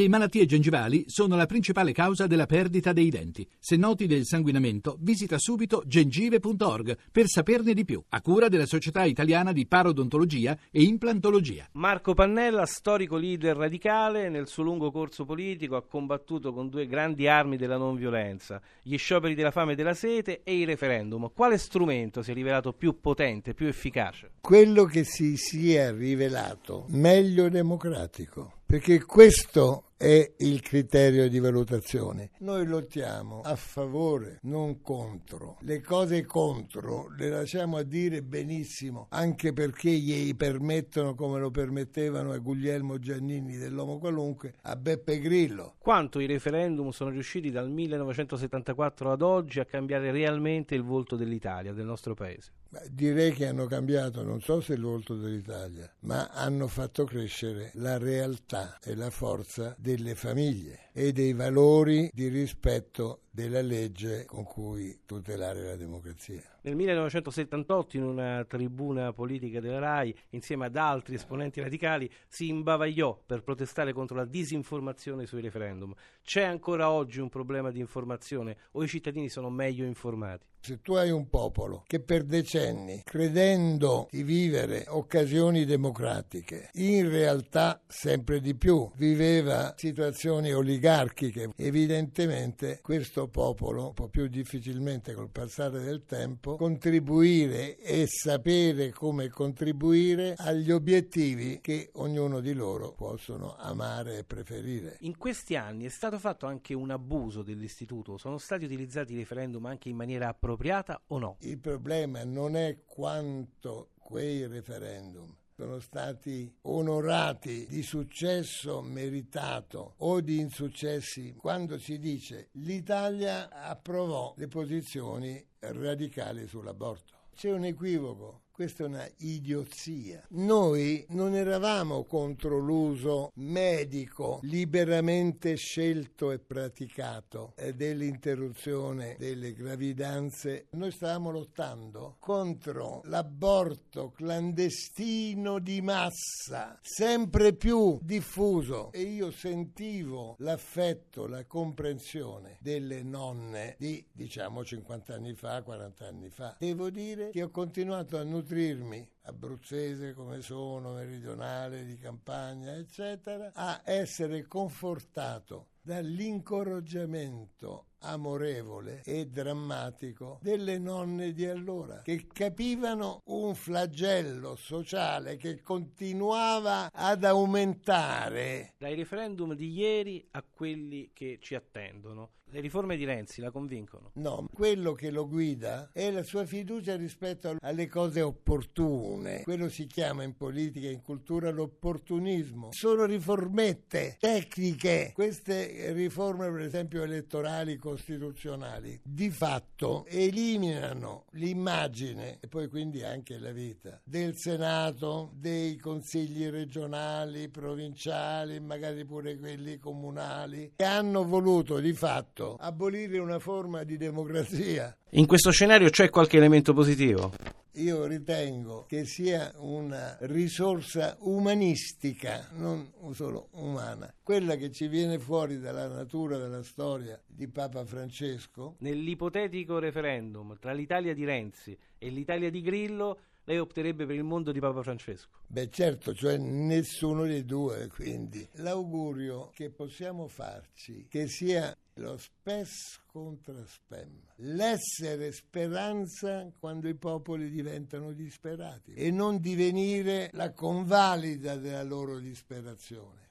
Le malattie gengivali sono la principale causa della perdita dei denti. Se noti del sanguinamento, visita subito gengive.org per saperne di più, a cura della Società Italiana di Parodontologia e Implantologia. Marco Pannella, storico leader radicale, nel suo lungo corso politico ha combattuto con due grandi armi della non violenza, gli scioperi della fame e della sete e il referendum. Quale strumento si è rivelato più potente, più efficace? Quello che si sia rivelato meglio democratico perché questo è il criterio di valutazione. Noi lottiamo a favore, non contro. Le cose contro le lasciamo a dire benissimo, anche perché gli permettono, come lo permettevano a Guglielmo Giannini dell'Uomo Qualunque, a Beppe Grillo. Quanto i referendum sono riusciti dal 1974 ad oggi a cambiare realmente il volto dell'Italia, del nostro paese? Beh, direi che hanno cambiato, non so se il volto dell'Italia, ma hanno fatto crescere la realtà e la forza delle famiglie e dei valori di rispetto della legge con cui tutelare la democrazia. Nel 1978 in una tribuna politica della RAI, insieme ad altri esponenti radicali, si imbavagliò per protestare contro la disinformazione sui referendum. C'è ancora oggi un problema di informazione o i cittadini sono meglio informati? Se tu hai un popolo che per decenni, credendo di vivere occasioni democratiche, in realtà sempre di più viveva situazioni oligarchiche, evidentemente questo popolo può più difficilmente col passare del tempo contribuire e sapere come contribuire agli obiettivi che ognuno di loro possono amare e preferire. In questi anni è stato fatto anche un abuso dell'istituto, sono stati utilizzati i referendum anche in maniera appropriata o no? Il problema non è quanto quei referendum sono stati onorati di successo meritato o di insuccessi quando si dice l'Italia approvò le posizioni radicali sull'aborto. C'è un equivoco questa è una idiozia. Noi non eravamo contro l'uso medico liberamente scelto e praticato dell'interruzione delle gravidanze. Noi stavamo lottando contro l'aborto clandestino di massa, sempre più diffuso. E io sentivo l'affetto, la comprensione delle nonne di, diciamo, 50 anni fa, 40 anni fa. Devo dire che ho continuato a nutrirmi abruzzese come sono, meridionale, di campagna, eccetera, a essere confortato dall'incoraggiamento amorevole e drammatico delle nonne di allora, che capivano un flagello sociale che continuava ad aumentare. Dai referendum di ieri a quelli che ci attendono, le riforme di Renzi la convincono? No, quello che lo guida è la sua fiducia rispetto alle cose opportune. Quello si chiama in politica e in cultura l'opportunismo. Sono riformette tecniche. Queste riforme, per esempio, elettorali costituzionali, di fatto eliminano l'immagine e poi quindi anche la vita del Senato, dei consigli regionali, provinciali, magari pure quelli comunali, che hanno voluto di fatto abolire una forma di democrazia. In questo scenario c'è qualche elemento positivo? Io ritengo che sia una risorsa umanistica, non solo umana, quella che ci viene fuori dalla natura della storia di Papa Francesco. Nell'ipotetico referendum tra l'Italia di Renzi e l'Italia di Grillo, lei opterebbe per il mondo di Papa Francesco? Beh certo, cioè nessuno dei due, quindi. L'augurio che possiamo farci che sia lo spes contra spem, l'essere speranza quando i popoli diventano disperati e non divenire la convalida della loro disperazione.